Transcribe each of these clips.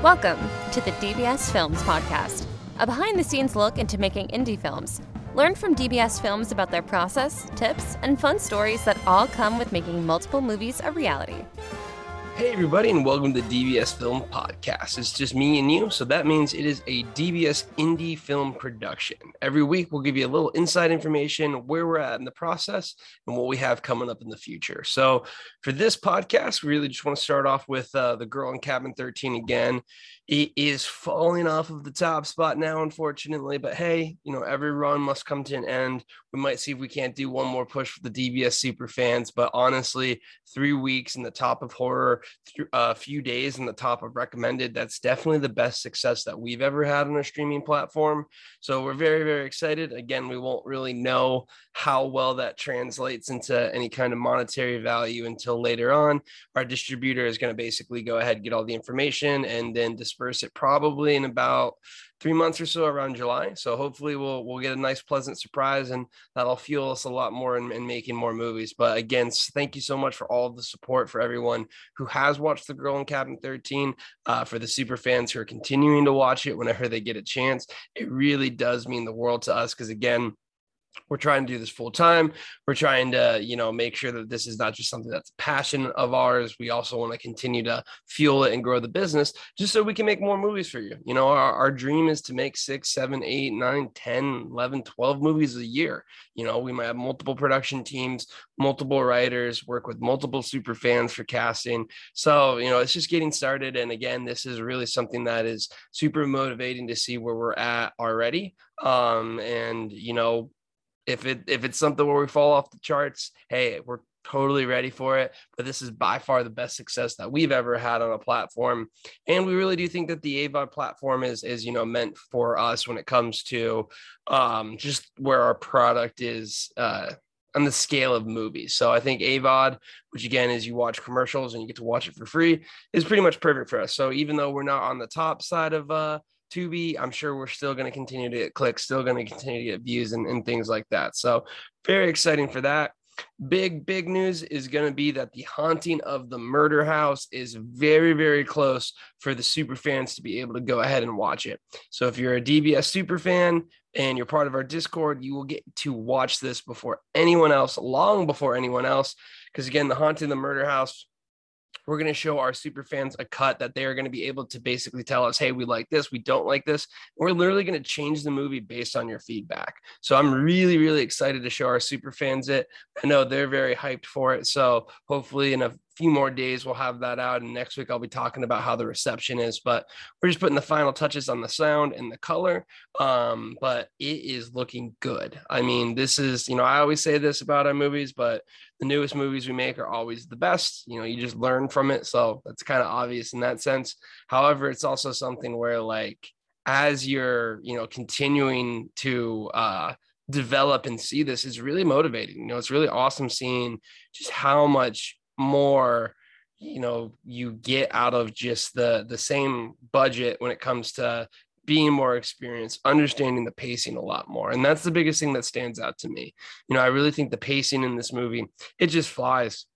Welcome to the DBS Films Podcast, a behind the scenes look into making indie films. Learn from DBS Films about their process, tips, and fun stories that all come with making multiple movies a reality. Hey, everybody, and welcome to DBS Film Podcast. It's just me and you, so that means it is a DBS indie film production. Every week, we'll give you a little inside information, where we're at in the process, and what we have coming up in the future. So, for this podcast, we really just want to start off with uh, The Girl in Cabin 13 again. It is falling off of the top spot now, unfortunately, but hey, you know, every run must come to an end. We might see if we can't do one more push for the DBS super fans, but honestly, three weeks in the top of horror a uh, few days in the top of recommended. That's definitely the best success that we've ever had on a streaming platform. So we're very, very excited. Again, we won't really know how well that translates into any kind of monetary value until later on. Our distributor is going to basically go ahead, get all the information, and then disperse it probably in about three months or so around July. So hopefully we'll we'll get a nice pleasant surprise and that'll fuel us a lot more in, in making more movies. But again, thank you so much for all the support for everyone who has watched The Girl in Cabin 13, uh, for the super fans who are continuing to watch it whenever they get a chance. It really does mean the world to us because again, we're trying to do this full time. We're trying to you know make sure that this is not just something that's a passion of ours. We also want to continue to fuel it and grow the business just so we can make more movies for you. You know our, our dream is to make six seven eight nine 10 11 12 movies a year. You know we might have multiple production teams multiple writers work with multiple super fans for casting. So you know it's just getting started. And again this is really something that is super motivating to see where we're at already. Um and you know if it if it's something where we fall off the charts, hey, we're totally ready for it. But this is by far the best success that we've ever had on a platform, and we really do think that the AVOD platform is is you know meant for us when it comes to um, just where our product is. Uh, on the scale of movies. So I think AVOD, which again is you watch commercials and you get to watch it for free, is pretty much perfect for us. So even though we're not on the top side of uh Tubi, I'm sure we're still going to continue to get clicks, still going to continue to get views and, and things like that. So, very exciting for that. Big, big news is going to be that the haunting of the murder house is very, very close for the super fans to be able to go ahead and watch it. So, if you're a DBS super fan and you're part of our Discord, you will get to watch this before anyone else, long before anyone else. Because again, the haunting of the murder house we're going to show our super fans a cut that they are going to be able to basically tell us, hey, we like this, we don't like this. We're literally going to change the movie based on your feedback. So I'm really, really excited to show our super fans it. I know they're very hyped for it. So hopefully in a few more days we'll have that out and next week i'll be talking about how the reception is but we're just putting the final touches on the sound and the color um, but it is looking good. I mean this is you know i always say this about our movies but the newest movies we make are always the best. You know you just learn from it so that's kind of obvious in that sense. However it's also something where like as you're you know continuing to uh develop and see this is really motivating. You know it's really awesome seeing just how much more you know you get out of just the the same budget when it comes to being more experienced understanding the pacing a lot more. And that's the biggest thing that stands out to me. You know i really think the pacing in this movie it just flies.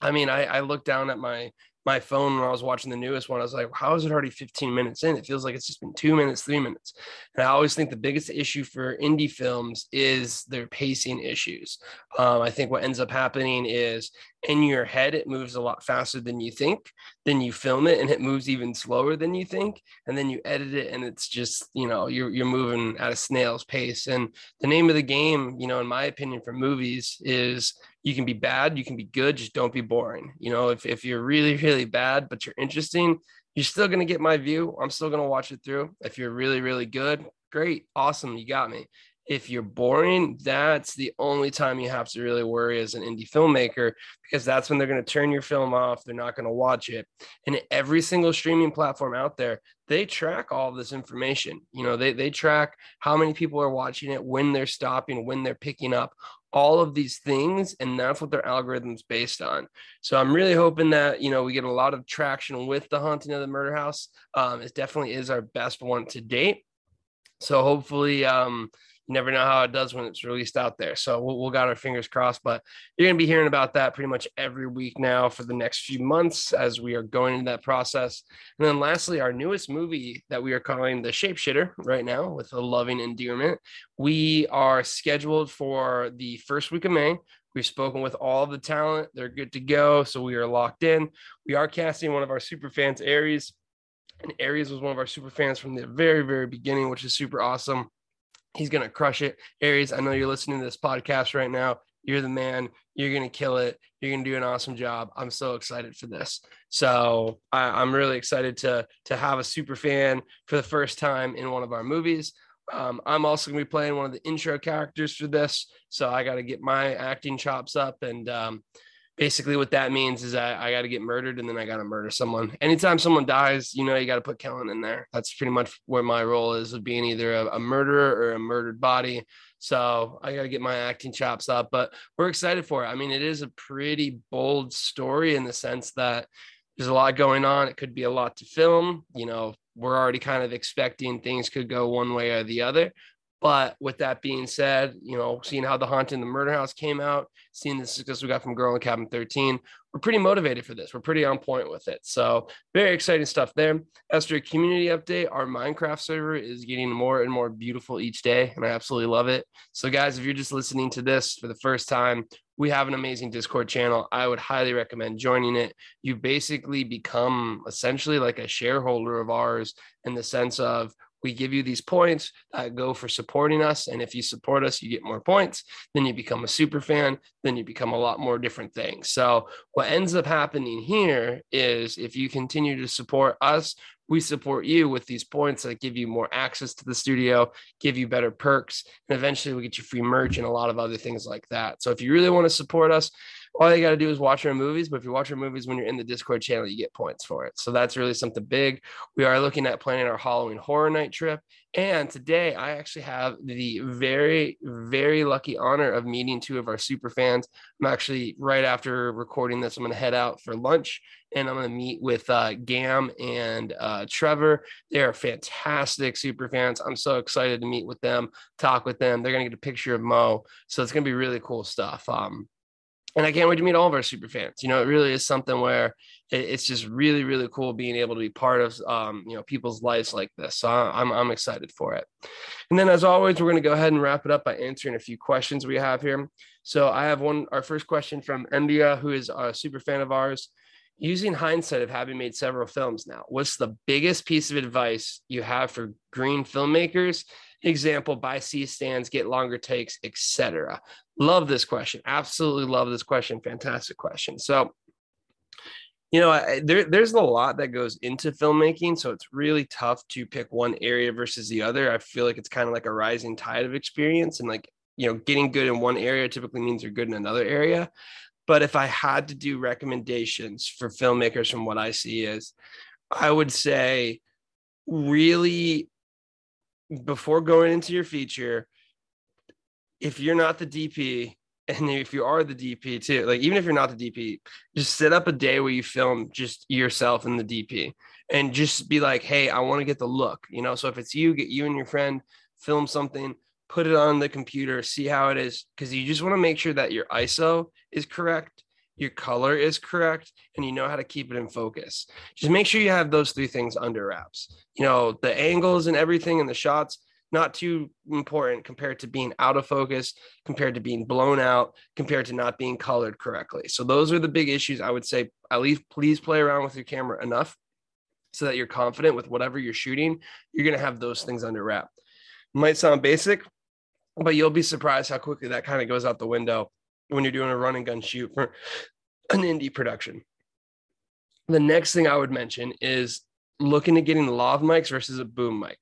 I mean i i look down at my my phone when I was watching the newest one. I was like, how is it already 15 minutes in? It feels like it's just been two minutes, three minutes. And I always think the biggest issue for indie films is their pacing issues. Um, I think what ends up happening is in your head, it moves a lot faster than you think. Then you film it and it moves even slower than you think. And then you edit it and it's just, you know, you're, you're moving at a snail's pace. And the name of the game, you know, in my opinion, for movies is you can be bad, you can be good, just don't be boring. You know, if, if you're really, really bad, but you're interesting, you're still going to get my view. I'm still going to watch it through. If you're really, really good, great, awesome, you got me. If you're boring, that's the only time you have to really worry as an indie filmmaker because that's when they're going to turn your film off. They're not going to watch it. And every single streaming platform out there, they track all this information. You know, they, they track how many people are watching it, when they're stopping, when they're picking up, all of these things and that's what their algorithms based on so i'm really hoping that you know we get a lot of traction with the haunting of the murder house um, it definitely is our best one to date so hopefully um, you never know how it does when it's released out there. So we'll, we'll got our fingers crossed, but you're going to be hearing about that pretty much every week now for the next few months as we are going into that process. And then lastly, our newest movie that we are calling The Shapeshitter right now with a loving endearment. We are scheduled for the first week of May. We've spoken with all the talent. They're good to go. So we are locked in. We are casting one of our super fans, Aries. And Aries was one of our super fans from the very, very beginning, which is super awesome. He's going to crush it. Aries, I know you're listening to this podcast right now. You're the man. You're going to kill it. You're going to do an awesome job. I'm so excited for this. So I, am really excited to to have a super fan for the first time in one of our movies. Um, I'm also going to be playing one of the intro characters for this, so I got to get my acting chops up and um, basically what that means is I, I got to get murdered and then I got to murder someone. Anytime someone dies, you know, you got to put Kellen in there. That's pretty much where my role is of being either a, a murderer or a murdered body. So I got to get my acting chops up, but we're excited for it. I mean, it is a pretty bold story in the sense that there's a lot going on. It could be a lot to film. You know, we're already kind of expecting things could go one way or the other. But with that being said, you know, seeing how the Haunted in the Murder House came out, seeing the success we got from Girl in Cabin 13, we're pretty motivated for this. We're pretty on point with it. So very exciting stuff there. As for a community update, our Minecraft server is getting more and more beautiful each day, and I absolutely love it. So guys, if you're just listening to this for the first time, we have an amazing Discord channel. I would highly recommend joining it. You basically become essentially like a shareholder of ours in the sense of we give you these points go for supporting us. And if you support us, you get more points. Then you become a super fan. Then you become a lot more different things. So, what ends up happening here is if you continue to support us, we support you with these points that give you more access to the studio, give you better perks, and eventually we get you free merch and a lot of other things like that. So, if you really want to support us, all you got to do is watch our movies. But if you watch our movies when you're in the Discord channel, you get points for it. So that's really something big. We are looking at planning our Halloween Horror Night trip. And today I actually have the very, very lucky honor of meeting two of our super fans. I'm actually right after recording this, I'm going to head out for lunch and I'm going to meet with uh, Gam and uh, Trevor. They are fantastic super fans. I'm so excited to meet with them, talk with them. They're going to get a picture of Mo. So it's going to be really cool stuff. Um, and I can't wait to meet all of our super fans. You know, it really is something where it's just really, really cool being able to be part of, um, you know, people's lives like this. So I'm, I'm excited for it. And then, as always, we're going to go ahead and wrap it up by answering a few questions we have here. So I have one, our first question from Embia, who is a super fan of ours. Using hindsight of having made several films now, what's the biggest piece of advice you have for green filmmakers? Example buy c stands get longer takes etc love this question. Absolutely love this question. Fantastic question. So you know I, there, there's a lot that goes into filmmaking so it's really tough to pick one area versus the other. I feel like it's kind of like a rising tide of experience and like you know getting good in one area typically means you're good in another area but if i had to do recommendations for filmmakers from what i see is i would say really before going into your feature, if you're not the DP, and if you are the DP too, like even if you're not the DP, just set up a day where you film just yourself and the DP and just be like, hey, I want to get the look, you know. So if it's you, get you and your friend, film something, put it on the computer, see how it is, because you just want to make sure that your ISO is correct your color is correct, and you know how to keep it in focus. Just make sure you have those three things under wraps. You know, the angles and everything and the shots, not too important compared to being out of focus, compared to being blown out, compared to not being colored correctly. So those are the big issues. I would say at least please play around with your camera enough so that you're confident with whatever you're shooting. You're going to have those things under wrap. Might sound basic, but you'll be surprised how quickly that kind of goes out the window when you're doing a run and gun shoot for an indie production. The next thing I would mention is looking at getting lav mics versus a boom mic.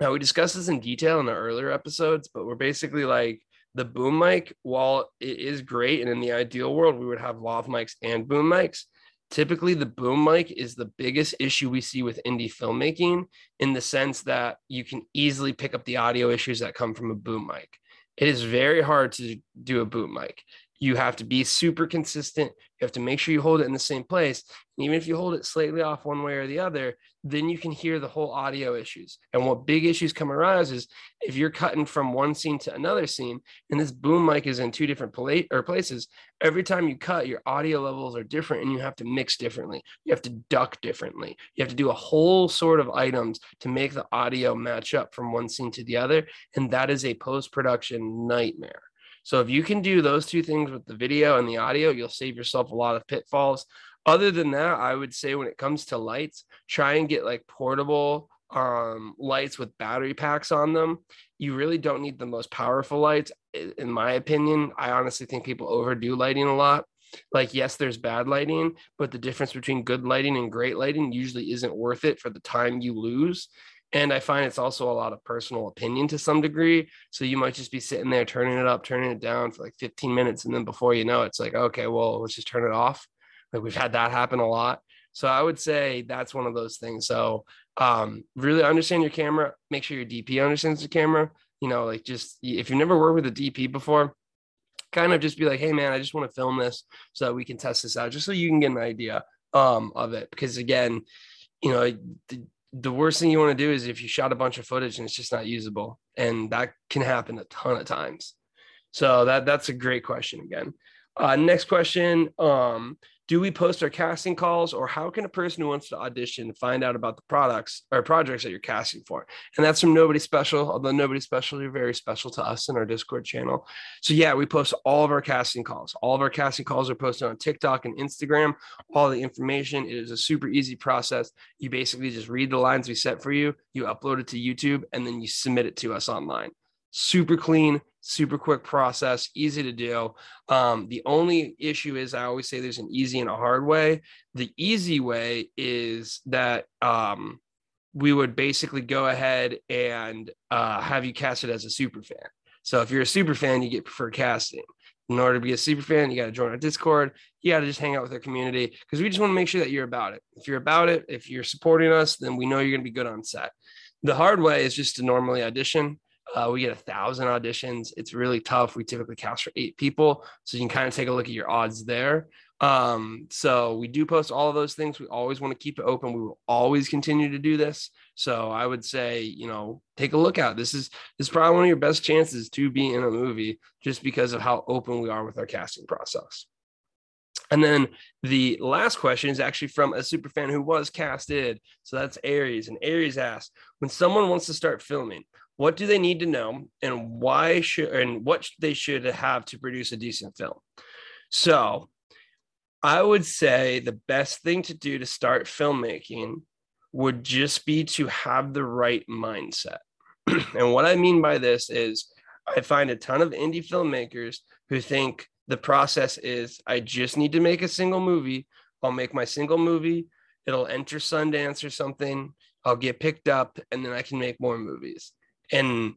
Now we discussed this in detail in the earlier episodes, but we're basically like the boom mic, while it is great, and in the ideal world, we would have lav mics and boom mics. Typically, the boom mic is the biggest issue we see with indie filmmaking in the sense that you can easily pick up the audio issues that come from a boom mic. It is very hard to do a boom mic. You have to be super consistent. You have to make sure you hold it in the same place. And even if you hold it slightly off one way or the other, then you can hear the whole audio issues. And what big issues come arise is if you're cutting from one scene to another scene, and this boom mic is in two different plate or places, every time you cut, your audio levels are different and you have to mix differently. You have to duck differently. You have to do a whole sort of items to make the audio match up from one scene to the other. And that is a post-production nightmare. So if you can do those two things with the video and the audio, you'll save yourself a lot of pitfalls. Other than that, I would say when it comes to lights, try and get like portable um, lights with battery packs on them. You really don't need the most powerful lights, in my opinion. I honestly think people overdo lighting a lot. Like, yes, there's bad lighting, but the difference between good lighting and great lighting usually isn't worth it for the time you lose. And I find it's also a lot of personal opinion to some degree. So you might just be sitting there turning it up, turning it down for like 15 minutes. And then before you know it, it's like, okay, well, let's just turn it off. Like we've had that happen a lot. So I would say that's one of those things. So um, really understand your camera, make sure your DP understands the camera. You know, like just if you've never worked with a DP before, kind of just be like, hey man, I just want to film this so that we can test this out, just so you can get an idea um, of it. Because again, you know, the, worst thing you want to do is if you shot a bunch of footage and it's just not usable and that can happen a ton of times. So that that's a great question again. Uh, next question um, do we post our casting calls or how can a person who wants to audition find out about the products or projects that you're casting for? And that's from nobody special although nobody special you're very special to us in our discord channel. So yeah we post all of our casting calls. All of our casting calls are posted on tiktok and instagram. All the information it is a super easy process. You basically just read the lines we set for you you upload it to youtube and then you submit it to us online super clean super quick process, easy to do. Um, the only issue is I always say there's an easy and a hard way. The easy way is that um, we would basically go ahead and uh, have you cast it as a super fan. So if you're a super fan, you get preferred casting. In order to be a super fan, you got to join our Discord. You got to just hang out with our community because we just want to make sure that you're about it. If you're about it, if you're supporting us, then we know you're going to be good on set. The hard way is just to normally audition uh, we get a thousand auditions. It's really tough. We typically cast for eight people, so you can kind of take a look at your odds there. Um, so we do post all of those things. We always want to keep it open. We will always continue to do this. So I would say, you know, take a look out. This is this is probably one of your best chances to be in a movie, just because of how open we are with our casting process. And then the last question is actually from a super fan who was casted. So that's Aries. And Aries asked, when someone wants to start filming, what do they need to know and why should and what they should have to produce a decent film? So i would say the best thing to do to start filmmaking would just be to have the right mindset. And what i mean by this is i find a ton of indie filmmakers who think the process is i just need to make a single movie. I'll make my single movie. It'll enter sundance or something. I'll get picked up and then i can make more movies and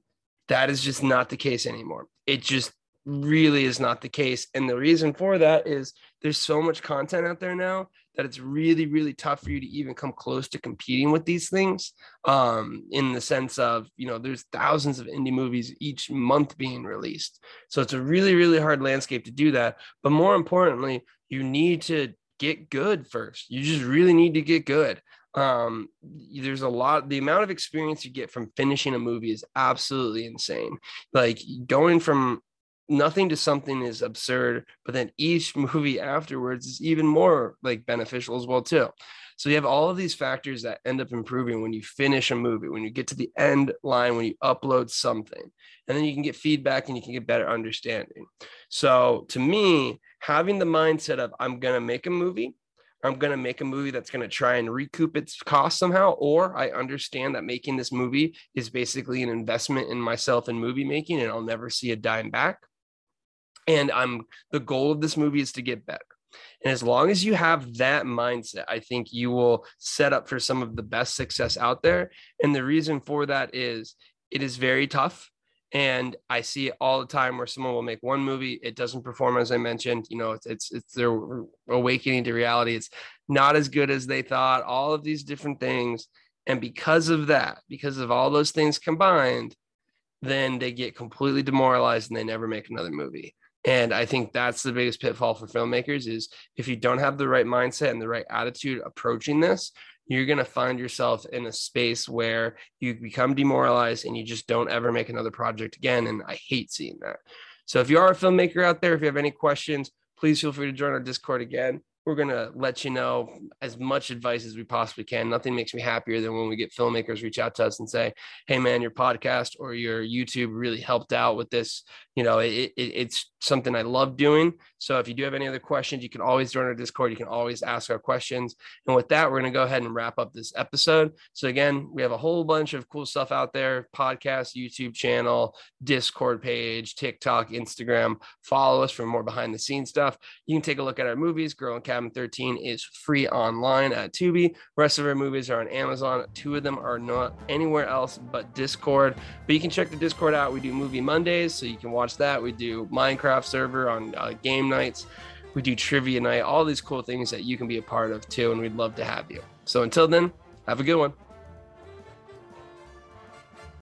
that is just not the case anymore. It just really is not the case. And the reason for that is there's so much content out there now that it's really, really tough for you to even come close to competing with these things. Um, in the sense of, you know, there's thousands of indie movies each month being released. So it's a really, really hard landscape to do that. But more importantly, you need to get good first. You just really need to get good um there's a lot the amount of experience you get from finishing a movie is absolutely insane. Like going from nothing to something is absurd but then each movie afterwards is even more like beneficial as well too. So you have all of these factors that end up improving when you finish a movie when you get to the end line when you upload something and then you can get feedback and you can get better understanding. So to me having the mindset of i'm going to make a movie I'm going to make a movie that's going to try and recoup its cost somehow, or I understand that making this movie is basically an investment in myself and movie making and I'll never see a dime back. And I'm the goal of this movie is to get better. And as long as you have that mindset, I think you will set up for some of the best success out there. And the reason for that is it is very tough and I see it all the time where someone will make one movie, it doesn't perform as I mentioned. You know, it's it's, it's their awakening to reality. It's not as good as they thought. All of these different things, and because of that, because of all those things combined, then they get completely demoralized and they never make another movie. And I think that's the biggest pitfall for filmmakers is if you don't have the right mindset and the right attitude approaching this, you're going to find yourself in a space where you become demoralized and you just don't ever make another project again. And I hate seeing that. So if you are a filmmaker out there, if you have any questions, please feel free to join our Discord again we're going to let you know as much advice as we possibly can. Nothing makes me happier than when we get filmmakers reach out to us and say, Hey, man, your podcast or your YouTube really helped out with this. You know, it, it, it's something I love doing. So if you do have any other questions, you can always join our Discord. You can always ask our questions. And with that, we're going to go ahead and wrap up this episode. So again, we have a whole bunch of cool stuff out there podcast, YouTube channel, Discord page, TikTok, Instagram. Follow us for more behind the scenes stuff. You can take a look at our movies, Girl and Cabin 13 is free online at Tubi. Rest of our movies are on Amazon. Two of them are not anywhere else but Discord. But you can check the Discord out. We do movie Mondays, so you can watch that. We do Minecraft server on uh, game nights. We do trivia night, all these cool things that you can be a part of too. And we'd love to have you. So until then, have a good one.